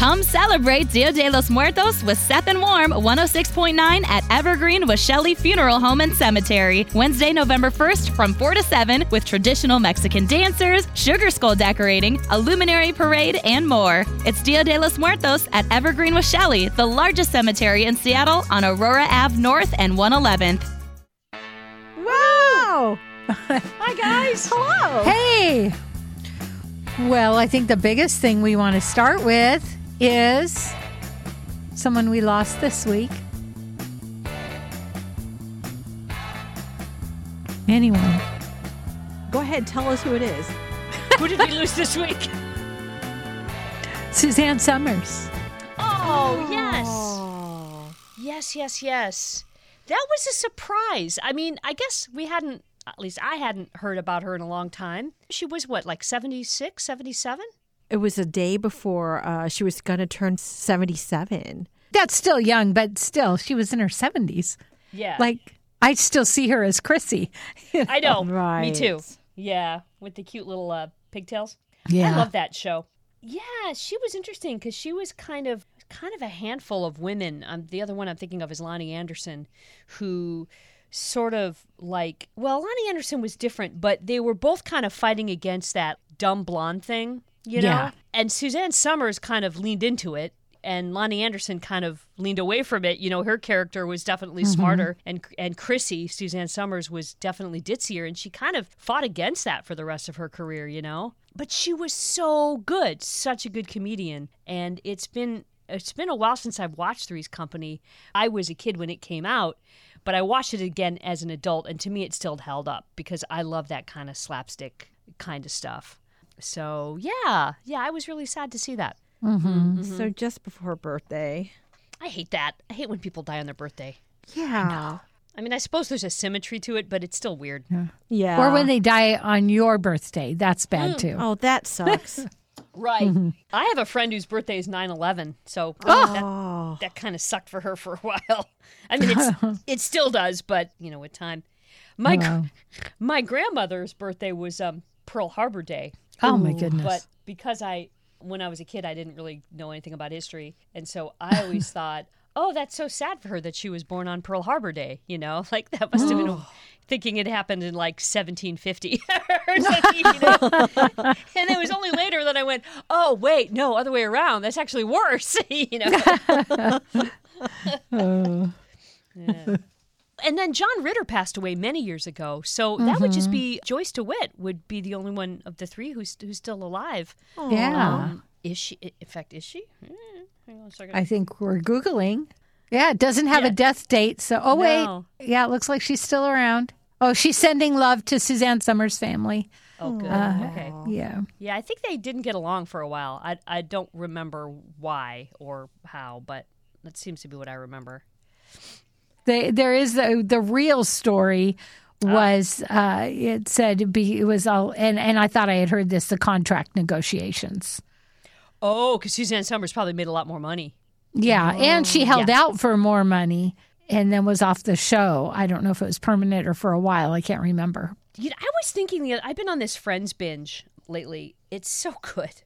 Come celebrate Dia de los Muertos with Seth and Warm 106.9 at Evergreen Washelli Funeral Home and Cemetery. Wednesday, November 1st from 4 to 7 with traditional Mexican dancers, sugar skull decorating, a luminary parade, and more. It's Dia de los Muertos at Evergreen Washelli, the largest cemetery in Seattle on Aurora Ave North and 111th. Wow! Hi, guys. Hello. Hey! Well, I think the biggest thing we want to start with is someone we lost this week. Anyone? Go ahead, tell us who it is. Who did we lose this week? Suzanne Somers. Oh, oh, yes. Yes, yes, yes. That was a surprise. I mean, I guess we hadn't, at least I hadn't heard about her in a long time. She was what, like 76, 77? It was a day before uh, she was going to turn 77. That's still young, but still, she was in her 70s. Yeah. Like, I still see her as Chrissy. I know. Right. Me too. Yeah, with the cute little uh, pigtails. Yeah. I love that show. Yeah, she was interesting because she was kind of kind of a handful of women. Um, the other one I'm thinking of is Loni Anderson, who sort of like well, Loni Anderson was different, but they were both kind of fighting against that dumb blonde thing, you know. Yeah. And Suzanne Somers kind of leaned into it. And Loni Anderson kind of leaned away from it. You know, her character was definitely mm-hmm. smarter, and and Chrissy Suzanne Somers was definitely ditzier, and she kind of fought against that for the rest of her career. You know, but she was so good, such a good comedian, and it's been it's been a while since I've watched Three's Company. I was a kid when it came out, but I watched it again as an adult, and to me, it still held up because I love that kind of slapstick kind of stuff. So yeah, yeah, I was really sad to see that. Mm-hmm. Mm-hmm. So just before her birthday. I hate that. I hate when people die on their birthday. Yeah. I mean, I suppose there's a symmetry to it, but it's still weird. Yeah. Or when they die on your birthday. That's bad mm. too. Oh, that sucks. Right. Mm-hmm. I have a friend whose birthday is 9/11, so oh. that that kind of sucked for her for a while. I mean, it's, it still does, but you know, with time. My gr- Wow. my grandmother's birthday was um, Pearl Harbor Day, Oh, my goodness. but because I when I was a kid, I didn't really know anything about history, and so I always thought, "Oh, that's so sad for her that she was born on Pearl Harbor Day." You know, like that must have been a, oh. thinking it happened in like 1750 something. Know? and it was only later that I went, "Oh, wait, no, other way around. That's actually worse." you know. Yeah. And then John Ritter passed away many years ago, so that would just be Joyce DeWitt would be the only one of the three who's who's still alive. yeah. Um, is she? In fact, is she? Hmm, Hang on a second. I think we're Googling. Yeah, it doesn't have Yeah. a death date. So, oh, No. wait. Yeah, it looks like she's still around. Oh, she's sending love to Suzanne Somers' family. oh, good. Uh, okay. Yeah. Yeah, I think they didn't get along for a while. I I don't remember why or how, but that seems to be what I remember. The, there is the, the real story was uh, it said be, it was all, and, and I thought I had heard this the contract negotiations. Oh, because Suzanne Somers probably made a lot more money. Yeah, and she held Yeah. out for more money and then was off the show. I don't know if it was permanent or for a while. I can't remember. You know, I was thinking the I've been on this Friends binge lately. It's so good.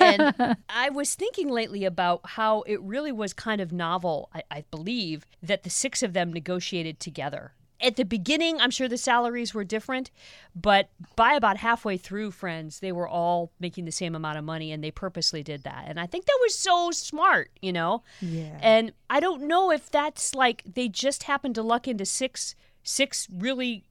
And I was thinking lately about how it really was kind of novel, I, I believe, that the six of them negotiated together. At the beginning, I'm sure the salaries were different, but by about halfway through Friends, they were all making the same amount of money and they purposely did that. And I think that was so smart, you know? Yeah. And I don't know if that's like they just happened to luck into six six really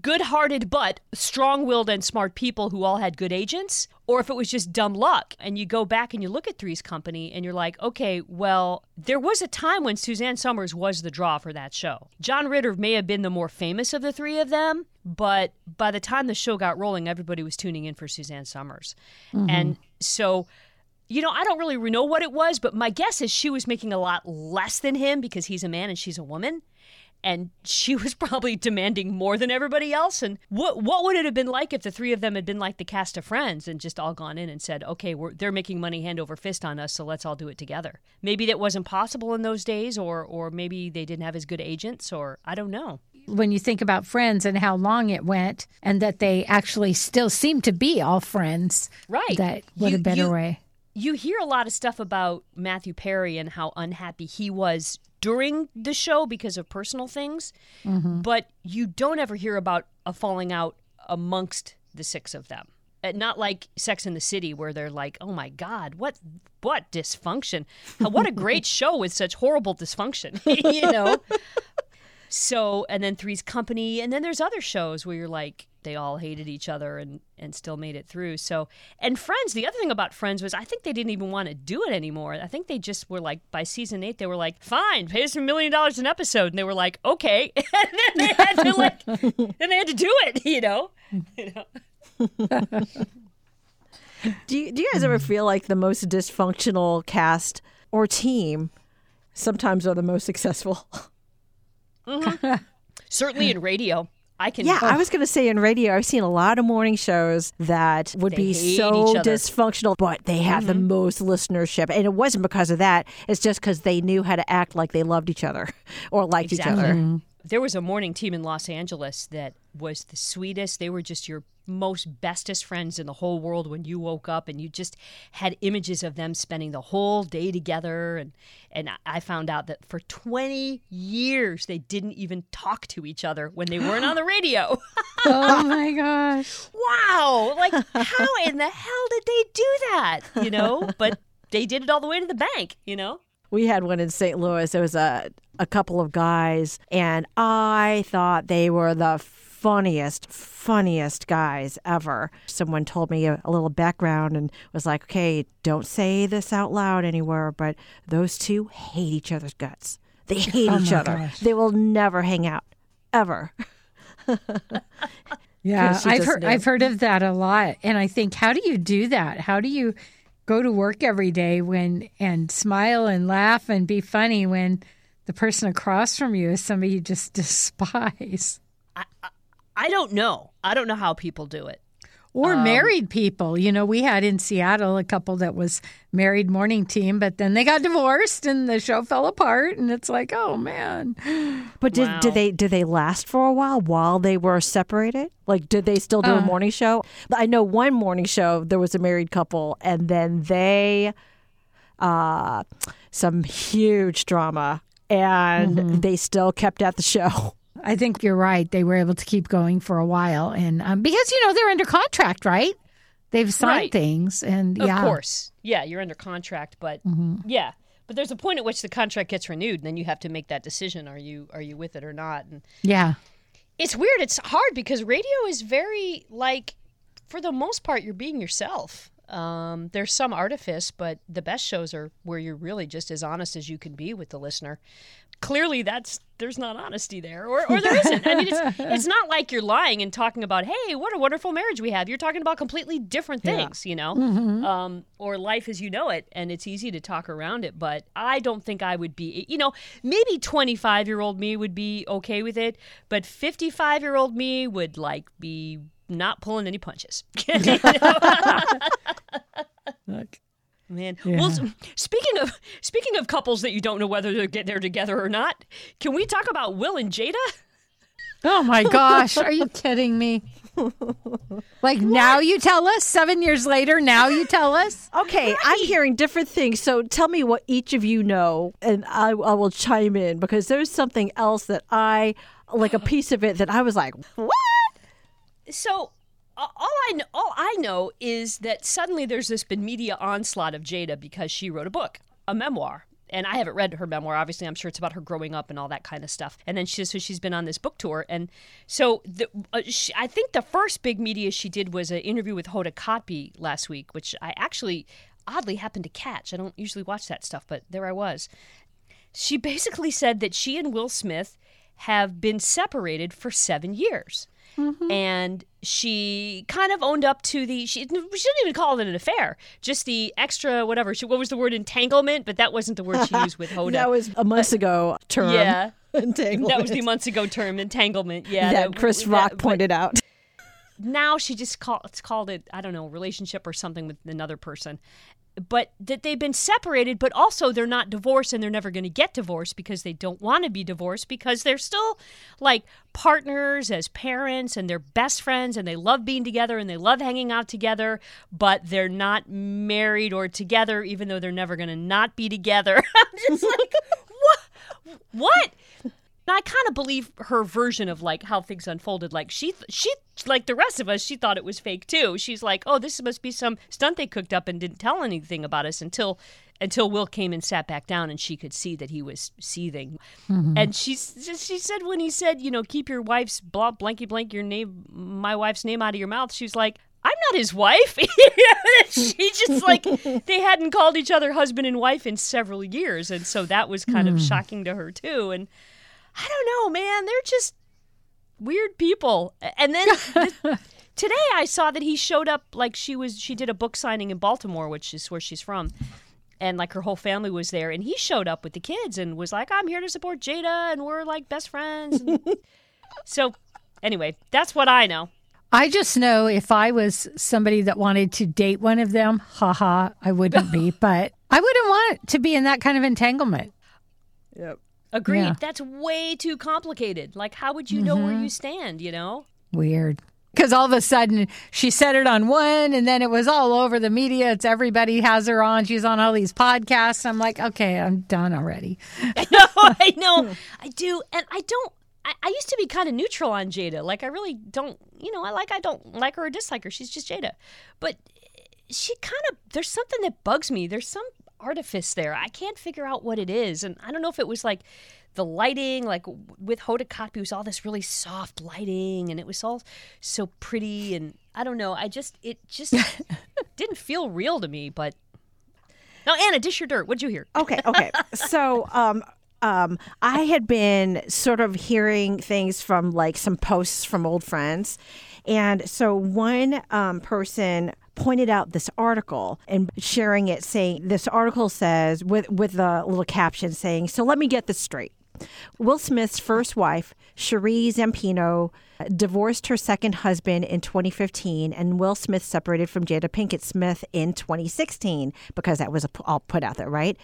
good-hearted but strong-willed and smart people who all had good agents or if it was just dumb luck and you go back and you look at Three's Company and you're like okay well there was a time when Suzanne Somers was the draw for that show. John Ritter may have been the more famous of the three of them but by the time the show got rolling everybody was tuning in for Suzanne Somers. Mm-hmm. And so you know, I don't really know what it was, but my guess is she was making a lot less than him because he's a man and she's a woman. And she was probably demanding more than everybody else. And what what would it have been like if the three of them had been like the cast of Friends and just all gone in and said, "Okay, we're, they're making money hand over fist on us, so let's all do it together." Maybe that wasn't possible in those days, or or maybe they didn't have as good agents, or I don't know. When you think about friends and how long it went, and that they actually still seem to be all friends, Right? that would You- a better way. you hear a lot of stuff about Matthew Perry and how unhappy he was during the show because of personal things, but you don't ever hear about a falling out amongst the six of them. Uh, Not like Sex in the City, where they're like, "Oh my God, what what dysfunction! What a great show with such horrible dysfunction," you know. So, and then Three's Company, and then there's other shows where you're like, they all hated each other and and still made it through. So, and Friends, the other thing about Friends was I think they didn't even want to do it anymore. I think they just were like, by season eight, they were like, fine, pay us a million dollars an episode, and they were like, okay, and then they had to like, then they had to do it, you know. You know? Do you, do you guys ever feel like the most dysfunctional cast or team sometimes are the most successful? Mm-hmm. Certainly in radio, I can. Yeah, I was going to say in radio, I've seen a lot of morning shows that would They be so dysfunctional, but they have the mm-hmm. most listenership. And it wasn't because of that, it's just because they knew how to act like they loved each other or liked each Exactly. other. There was a morning team in Los Angeles that was the sweetest. They were just your most bestest friends in the whole world when you woke up and you just had images of them spending the whole day together and and I- found out that for 20 years they didn't even talk to each other when they weren't on the radio. Oh my gosh. wow, like how in the hell did they do that, you know? But they did it all the way to the bank, you know? We had one in St. Louis. It was a, a couple of guys, and I thought they were the funniest, funniest guys ever. Someone told me a, a little background and was like, okay, don't say this out loud anywhere, but those two hate each other's guts. They hate Oh each other. gosh. They will never hang out, ever. Yeah, I've heard knew. I've heard of that a lot, and I think, how do you do that? How do you go to work every day when and smile and laugh and be funny when the person across from you is somebody you just despise? I don't know. I don't know how people do it. Or um, married people. You know, we had in Seattle a couple that was married morning team, but then they got divorced and the show fell apart, and it's like, oh man. But did, Wow. did they did they last for a while while they were separated? Like, did they still do a uh. morning show? I know one morning show there was a married couple, and then they, uh, some huge drama, and mm-hmm. they still kept at the show. I think you're right. They were able to keep going for a while, and um, because you know they're under contract, right? They've signed Right. things, and Of yeah, of course. Yeah, you're under contract, but yeah. But there's a point at which the contract gets renewed and then you have to make that decision. Are you are you with it or not? And yeah, it's weird. It's hard because radio is very like for the most part you're being yourself. Um, there's some artifice, but the best shows are where you're really just as honest as you can be with the listener. Clearly, that's there's not honesty there, or, or there isn't. I mean, it's it's not like you're lying and talking about, hey, what a wonderful marriage we have. You're talking about completely different things, you know, um, or life as you know it, and it's easy to talk around it. But I don't think I would be, you know, maybe 25 year old me would be okay with it, but 55 year old me would like be not pulling any punches. Look. Man, well, speaking of speaking of couples that you don't know whether they're get they're together or not, can we talk about Will and Jada? Oh my gosh, are you kidding me? Like now you tell us seven years later. Now you tell us. Okay, I'm hearing different things. So tell me what each of you know, and I, I will chime in because there's something else that I like a piece of it that I was like, what? So all I know, all I know is that suddenly there's this been media onslaught of Jada because she wrote a book, a memoir. And I haven't read her memoir. Obviously, I'm sure it's about her growing up and all that kind of stuff. And then she so she's been on this book tour, and so the, uh, she, I think the first big media she did was an interview with Hoda Kotb last week, which I actually oddly happened to catch. I don't usually watch that stuff, but there I was. She basically said that she and Will Smith have been separated for seven years. Mm-hmm. And she kind of owned up to the, she, she didn't even call it an affair, just the extra, whatever. She, what was the word? Entanglement, but that wasn't the word she used with Hoda. That was a months uh, ago term. yeah. Entanglement. That was the months ago term, entanglement. Yeah. that Chris that- Rock pointed out. now she just call it's called it I don't know relationship or something with another person. But that they've been separated, but also they're not divorced and they're never going to get divorced because they don't want to be divorced because they're still like partners as parents and they're best friends and they love being together and they love hanging out together, but they're not married or together, even though they're never going to not be together. I'm just like, what? What? I kind of believe her version of like how things unfolded. Like she, she, like the rest of us, she thought it was fake too. She's like, oh, this must be some stunt they cooked up and didn't tell anything about us until, until Will came and sat back down and she could see that he was seething. Mm-hmm. And she, she said when he said, you know, keep your wife's blah blanky blank your name, my wife's name out of your mouth. She's like. I'm not his wife. she just like they hadn't called each other husband and wife in several years, and so that was kind of hmm. shocking to her too. And I don't know, man. They're just weird people. And then th- today I saw that he showed up like she was she did a book signing in Baltimore, which is where she's from. And like her whole family was there and he showed up with the kids and was like, "I'm here to support Jada and we're like best friends." So anyway, that's what I know. I just know if I was somebody that wanted to date one of them, haha, I wouldn't be, but I wouldn't want to be in that kind of entanglement. Yep. Agreed. Yeah. That's way too complicated. Like how would you know where mm-hmm. you stand, you know? Weird. Because all of a sudden she said it on one and then it was all over the media. It's everybody has her on. She's on all these podcasts. I'm like, okay, I'm done already. I know, I know, I do, and I don't. I, I used to be kind of neutral on Jada. Like I really don't, you know, I like I don't like her or dislike her. She's just Jada, but she kind of there's something that bugs me. There's some artifice there. I can't figure out what it is, and I don't know if it was like the lighting, like with Hoda Kotb, it was all this really soft lighting, and it was all so pretty, and I don't know. I just it just didn't feel real to me, but. Now, Anna, dish your dirt. What'd you hear? Okay, okay. so, um, um, I had been sort of hearing things from like some posts from old friends. And so one um, person pointed out this article and sharing it saying this article says with with a little caption saying so let me get this straight Will Smith's first wife, Sheree Zampino, divorced her second husband in 2015, and Will Smith separated from Jada Pinkett Smith in 2016 because that was all put out there, right?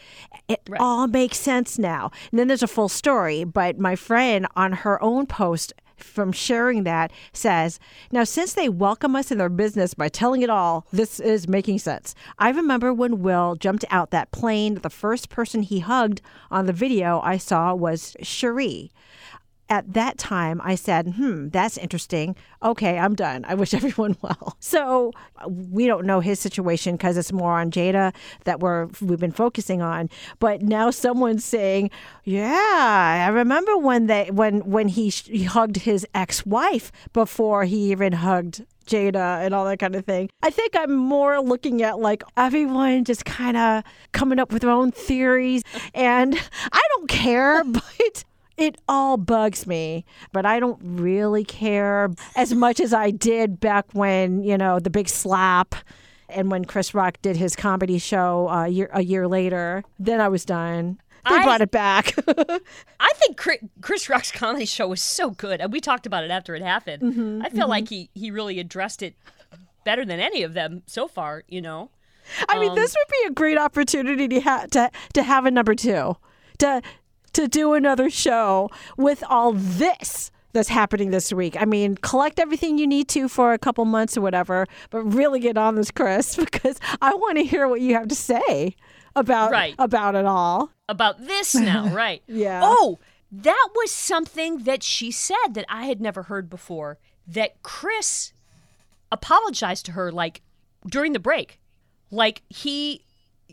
It all makes sense now. And then there's a full story, but my friend on her own post from sharing that says, Now, since they welcome us in their business by telling it all, this is making sense. I remember when Will jumped out that plane, the first person he hugged on the video I saw was Sheree. At that time, I said, hmm, that's interesting. Okay, I'm done. I wish everyone well. So we don't know his situation because it's more on Jada that we're we've been focusing on. But now someone's saying, yeah, I remember when they when when he, he hugged his ex-wife before he even hugged Jada and all that kind of thing. I think I'm more looking at like everyone just kind of coming up with their own theories, and I don't care, but it all bugs me. But I don't really care as much as I did back when you know the big slap. And when Chris Rock did his comedy show uh, year, a year later, then I was done. They I- brought it back. I think Chris, Rock's comedy show was so good, and we talked about it after it happened. Mm-hmm, I feel like he he really addressed it better than any of them so far. You know, I mean, this would be a great opportunity to, ha- to to have a number two, to to do another show with all this that's happening this week. I mean, collect everything you need to for a couple months or whatever, but really get on this, Chris, because I want to hear what you have to say about Right. about it all. about this now, right? Yeah. Oh, that was something that she said that I had never heard before. That Chris apologized to her like during the break, like he.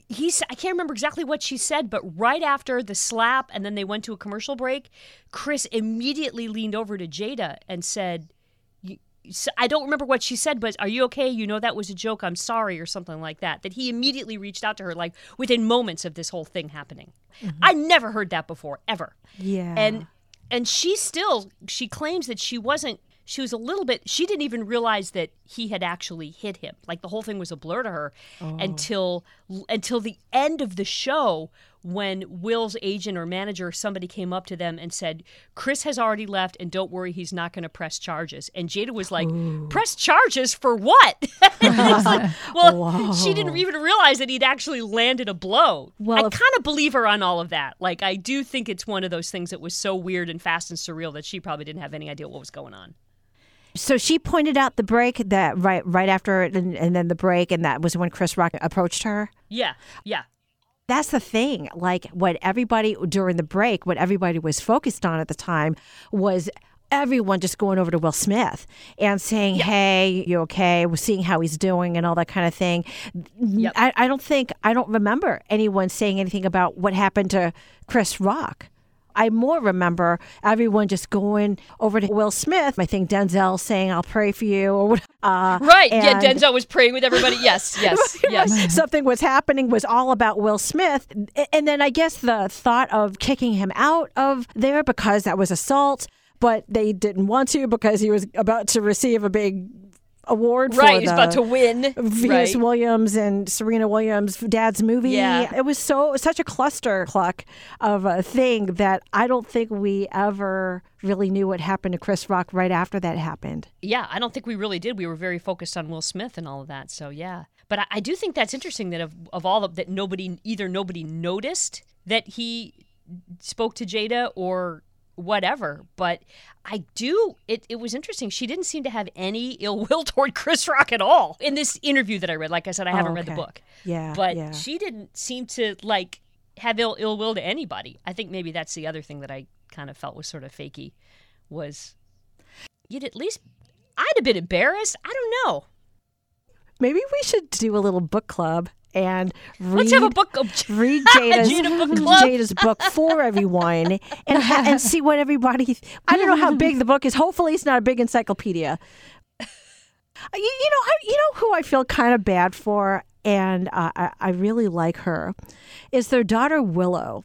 He's, I can't remember exactly what she said, but right after the slap and then they went to a commercial break, Chris immediately leaned over to Jada and said, I don't remember what she said, but are you okay? You know that was a joke. I'm sorry, or something like that. That he immediately reached out to her, like within moments of this whole thing happening. Mm-hmm. I never heard that before, ever. Yeah. And and she still she claims that she wasn't. She was a little bit. She didn't even realize that he had actually hit him. Like the whole thing was a blur to her oh. until until the end of the show when Will's agent or manager or somebody came up to them and said, Chris has already left and don't worry, he's not going to press charges. And Jada was like, press charges for what? like, well, she didn't even realize that he'd actually landed a blow. Well, I if- kind of believe her on all of that. Like, I do think it's one of those things that was so weird and fast and surreal that she probably didn't have any idea what was going on. So she pointed out the break that right right after it and, and then the break and that was when Chris Rock approached her. Yeah, yeah. That's the thing. Like what everybody during the break, what everybody was focused on at the time was everyone just going over to Will Smith and saying, "Hey, you okay?" We're seeing how he's doing and all that kind of thing. Yep. I, I don't think I don't remember anyone saying anything about what happened to Chris Rock. I more remember everyone just going over to Will Smith. I think Denzel saying, "I'll pray for you," or what- uh, Right. yeah, Denzel was praying with everybody. Yes, yes, yes. something was happening was all about Will Smith. And then I guess the thought of kicking him out of there because that was assault, but they didn't want to because he was about to receive a big award for Right, he's the about to win. Venus Right. Williams and Serena Williams' dad's movie. Yeah. It was so such a cluster cluck of a thing that I don't think we ever really knew what happened to Chris Rock right after that happened. Yeah, I don't think we really did. We were very focused on Will Smith and all of that. So yeah, but I, I do think that's interesting that of of all of that nobody either nobody noticed that he spoke to Jada or whatever. But I do. It it was interesting. She didn't seem to have any ill will toward Chris Rock at all in this interview that I read. Like I said, I haven't oh, read the book. Yeah, but yeah. she didn't seem to like have ill ill will to anybody. I think maybe that's the other thing that I kind of felt was sort of fakey was you'd at least I'd have been embarrassed. I don't know. Maybe we should do a little book club and read, Let's have a book of read Jada's, Jada book club. Jada's book for everyone and ha- and see what everybody. I don't know how big the book is. Hopefully, it's not a big encyclopedia. You, you know, I, you know who I feel kind of bad for, and uh, I, I really like her, is their daughter Willow.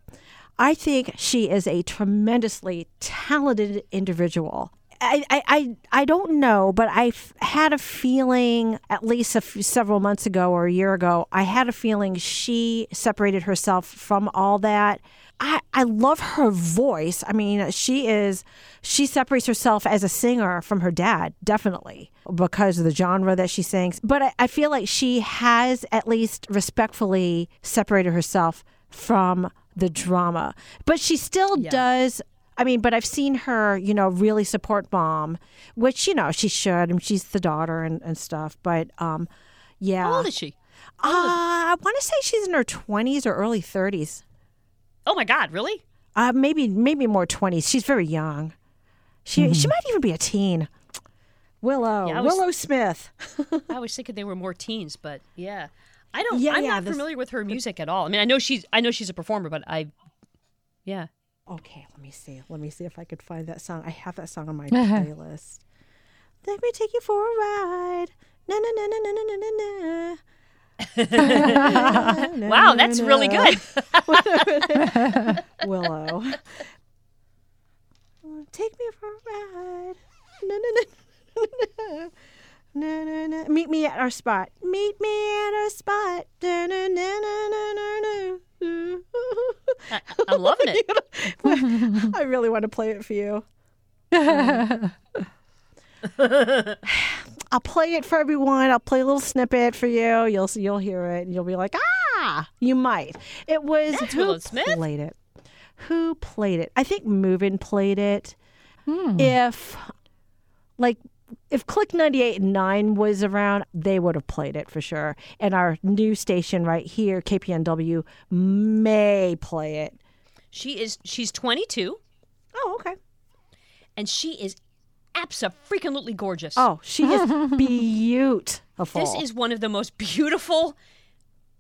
I think she is a tremendously talented individual. I, I, I, don't know, but I had a feeling, at least few, several months ago or a year ago, I had a feeling she separated herself from all that. I, I love her voice. I mean, she is, she separates herself as a singer from her dad, definitely, because of the genre that she sings. But I, I feel like she has at least respectfully separated herself from the drama. But she still does I mean, but I've seen her, you know, really support mom, which, you know, she should. and she's the daughter and, and stuff. But um, yeah. How old is she? Uh, I want to say she's in her 20s or early 30s. Oh my God, really? Uh, maybe maybe more 20s. She's very young. She she might even be a teen. Willow, Yeah, was- Willow Smith. I was thinking they were more teens, but yeah. I don't Yeah, I'm yeah, not this- familiar with her music at all. I mean I know she's I know she's a performer, but I yeah. Okay, let me see. Let me see if I could find that song. I have that song on my playlist. Let me take you for a ride. Na na na na na na na na. Wow, that's really good. Willow. Take me for a ride. Na, na, na, na, na, na, na. Meet me at our spot. Meet me at our spot. Da, na, na, na, na, na, na. I'm loving it. I really want to play it for you. I'll play it for everyone. I'll play a little snippet for you. You'll you'll hear it. and You'll be like, ah, you might. It was That's who Willow Smith? played it. Who played it? I think Movin played it. If like if Click 98 and 9 was around, they would have played it for sure. And our new station right here, KPNW, may play it. She is she's 22 Oh, okay. and she is absolutely gorgeous. Oh, she is beautiful. This is one of the most beautiful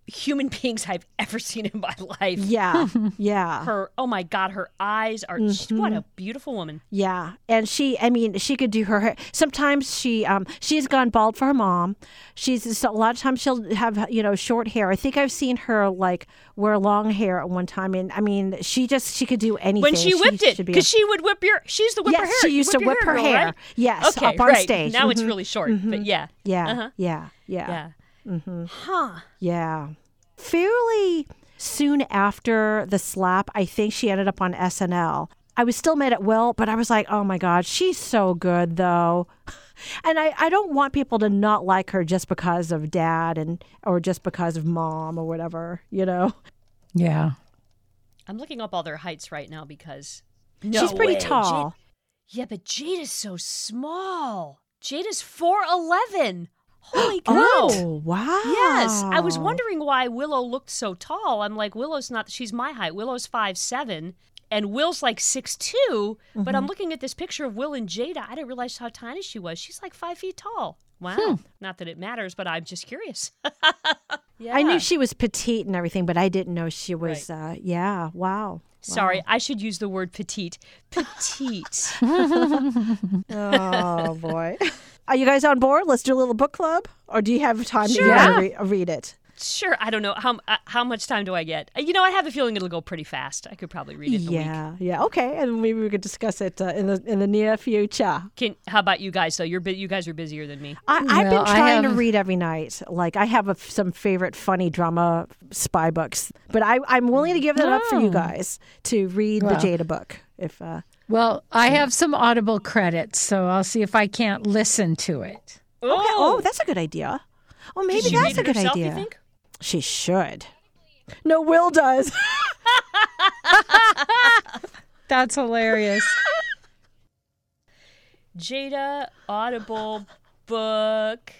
human beings I've ever seen in my life. yeah, yeah, Her, oh my God, her eyes are, she's- what a beautiful woman. yeah. And she, I mean, she could do her hair. Sometimes she, um, she's gone bald for her mom. She's a lot of times she'll have you know short hair. I think I've seen her like wear long hair at one time. And I mean, she just she could do anything. When she whipped it, be a- because she would whip your, she's the whipper Yes, hair. she used to whip her girl, hair. right? Yes, okay, up on right. stage. Now it's Mhm. really short, but yeah. yeah, Uh-huh. yeah, yeah, Yeah. Mm-hmm. Huh. yeah. Fairly soon after the slap, I think she ended up on SNL. I was still mad at Will, but I was like, oh my God, she's so good though. And I, I don't want people to not like her just because of dad and or just because of mom or whatever, you know. Yeah. I'm looking up all their heights right now because She's pretty way. tall. Jade- yeah, but Jade is so small. Jade is four eleven. Holy cow! Oh wow. Yes, I was wondering why Willow looked so tall. I'm like, Willow's not. She's my height. Willow's five seven, and Will's like six But Mm-hmm. I'm looking at this picture of Will and Jada. I didn't realize how tiny she was. She's like five feet tall. Wow. Hmm. Not that it matters, but I'm just curious. yeah. I knew she was petite and everything, but I didn't know she was uh yeah, wow. Sorry, I should use the word petite. Petite. Oh boy. Are you guys on board? Let's do a little book club, or do you have time Sure. to yeah. re- read it? sure. I don't know how uh, how much time do I get. Uh, You know, I have a feeling it'll go pretty fast. I could probably read it in a week. Yeah, yeah, okay, and maybe we could discuss it uh, in the in the near future. Can how about you guys? So you're bu- you guys are busier than me. I, I've been Well, I trying to read every night. Like I have a, some favorite funny drama spy books, but I, I'm willing to give that up for you Oh. guys to read Well. the Jada book. If uh, Well, I hmm. have some Audible credits, so I'll see if I can't listen to it. okay, oh, oh that's a good idea. Oh, maybe Did that's a good herself, idea. You think? She should. No, Will does. That's hilarious. Jada Audible book.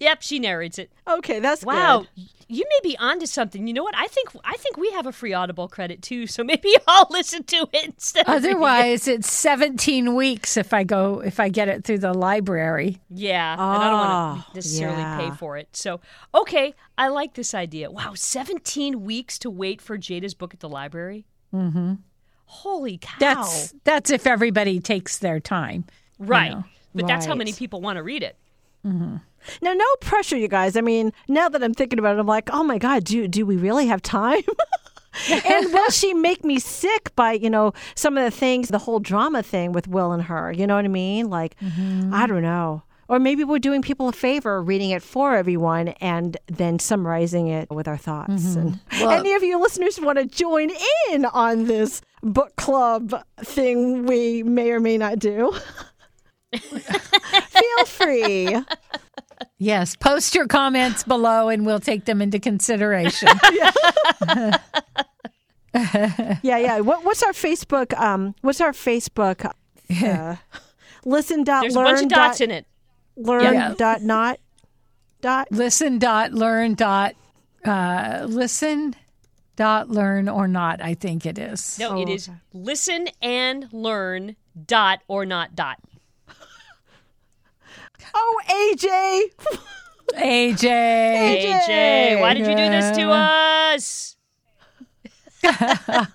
Yep, she narrates it. okay, that's Wow, good. you may be onto something. You know what? I think I think we have a free Audible credit too. So maybe I'll listen to it instead. of it. Otherwise, it's 17 weeks if I go if I get it through the library. Yeah, and I don't want Oh, to necessarily pay for it. So okay, I like this idea. Wow, seventeen weeks to wait for Jada's book at the library. Mm-hmm. Holy cow! That's that's if everybody takes their time. right. know, but that's how many people want to read it. Now, no pressure, you guys. I mean, now that I'm thinking about it, I'm like, oh my god, do do we really have time? and will she make me sick by you know some of the things, the whole drama thing with Will and her? You know what I mean? Like, mm-hmm. I don't know. Or maybe we're doing people a favor reading it for everyone and then summarizing it with our thoughts. Mm-hmm. And any of you listeners want to join in on this book club thing we may or may not do, feel free. Yes, post your comments below and we'll take them into consideration. Yeah, yeah. What, what's our Facebook? Um, what's our Facebook? Uh, listen dot There's a learn bunch of dots dot in it. learn Yeah. dot not dot. listen dot learn dot uh, listen dot learn or not. I think it is. No, Oh, it is okay. listen and learn dot or not dot. Oh, AJ. AJ. AJ, why did you do this to us?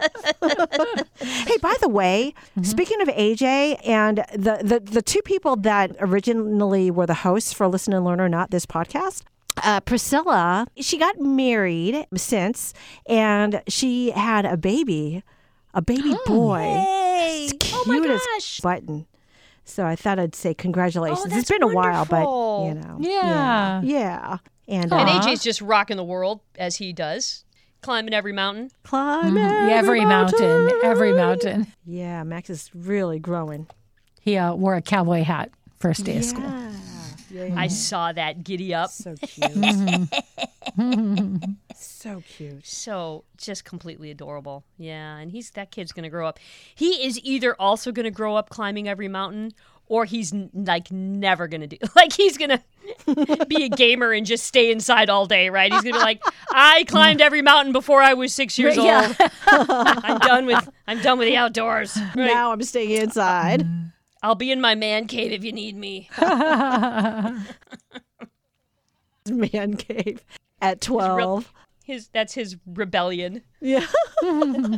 Hey, by the way, speaking of AJ and the, the the two people that originally were the hosts for Listen and Learn or Not this podcast. Uh, Priscilla, she got married since, and she had a baby, a baby boy. Hey! It's Oh my cute as gosh! button. So I thought I'd say congratulations. Oh, it's that's been a while, but you know, Yeah. yeah, yeah. And, And uh, AJ's just rocking the world as he does, climbing every mountain. climb Every mountain, every mountain. Yeah, Max is really growing. He uh, wore a cowboy hat first day of school. Yeah, I saw that giddy up. so cute. so cute. So just completely adorable. Yeah, and he's that kid's gonna grow up. He is either also gonna grow up climbing every mountain, or he's n- like never gonna do. Like he's gonna be a gamer and just stay inside all day, right? He's gonna be like, I climbed every mountain before I was six years Yeah. old. I'm done with I'm done with the outdoors. Right? Now I'm staying inside. I'll be in my man cave if you need me. Man cave at 12. His that's his rebellion. Yeah.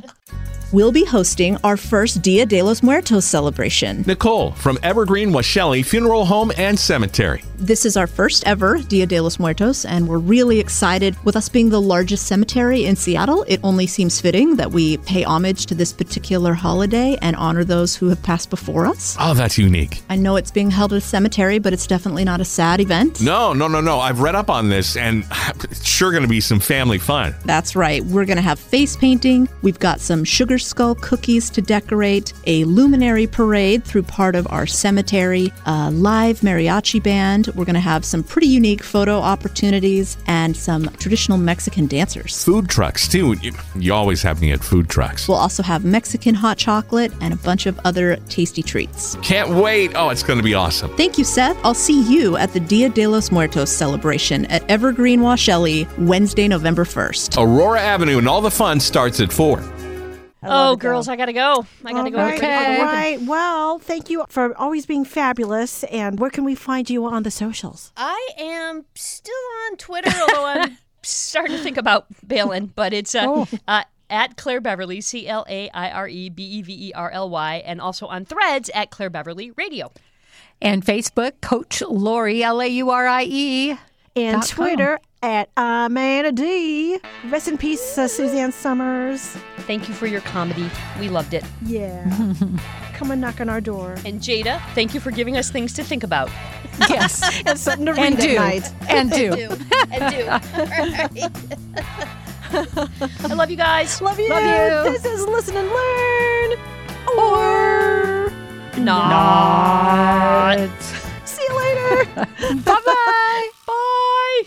we'll be hosting our first Dia de los Muertos celebration. Nicole from Evergreen Washelli Funeral Home and Cemetery. This is our first ever Dia de los Muertos, and we're really excited. With us being the largest cemetery in Seattle, it only seems fitting that we pay homage to this particular holiday and honor those who have passed before us. Oh, that's unique. I know it's being held at a cemetery, but it's definitely not a sad event. No, no, no, no. I've read up on this, and it's sure going to be some family fun. That's right. We're going to have face painting. We've got some sugar skull cookies to decorate, a luminary parade through part of our cemetery, a live mariachi band. We're going to have some pretty unique photo opportunities and some traditional Mexican dancers. Food trucks, too. You, you always have me at food trucks. We'll also have Mexican hot chocolate and a bunch of other tasty treats. Can't wait. Oh, it's going to be awesome. Thank you, Seth. I'll see you at the Dia de los Muertos celebration at Evergreen Washelli Wednesday, November 1st. Aurora Avenue and all the fun starts at 4. Oh, girls, I gotta go. I gotta All go. right, Get ready for all work. right. Well, thank you for always being fabulous. And where can we find you on the socials? I am still on Twitter, although I'm starting to think about bailing. But it's uh, uh, at Claire Beverly, C L A I R E B E V E R L Y, and also on Threads at Claire Beverly Radio. And Facebook, Coach Laurie, L A U R I E. And Dot com. Twitter at Amanda D. Rest in peace, uh, Suzanne Somers. Thank you for your comedy. We loved it. Yeah. Come and knock on our door. And Jada, thank you for giving us things to think about. Yes. And something to read and do. night. And do. and do. I love you guys. Love you. Love you. This is Listen and Learn. Or Not. see you later. Bye bye bye.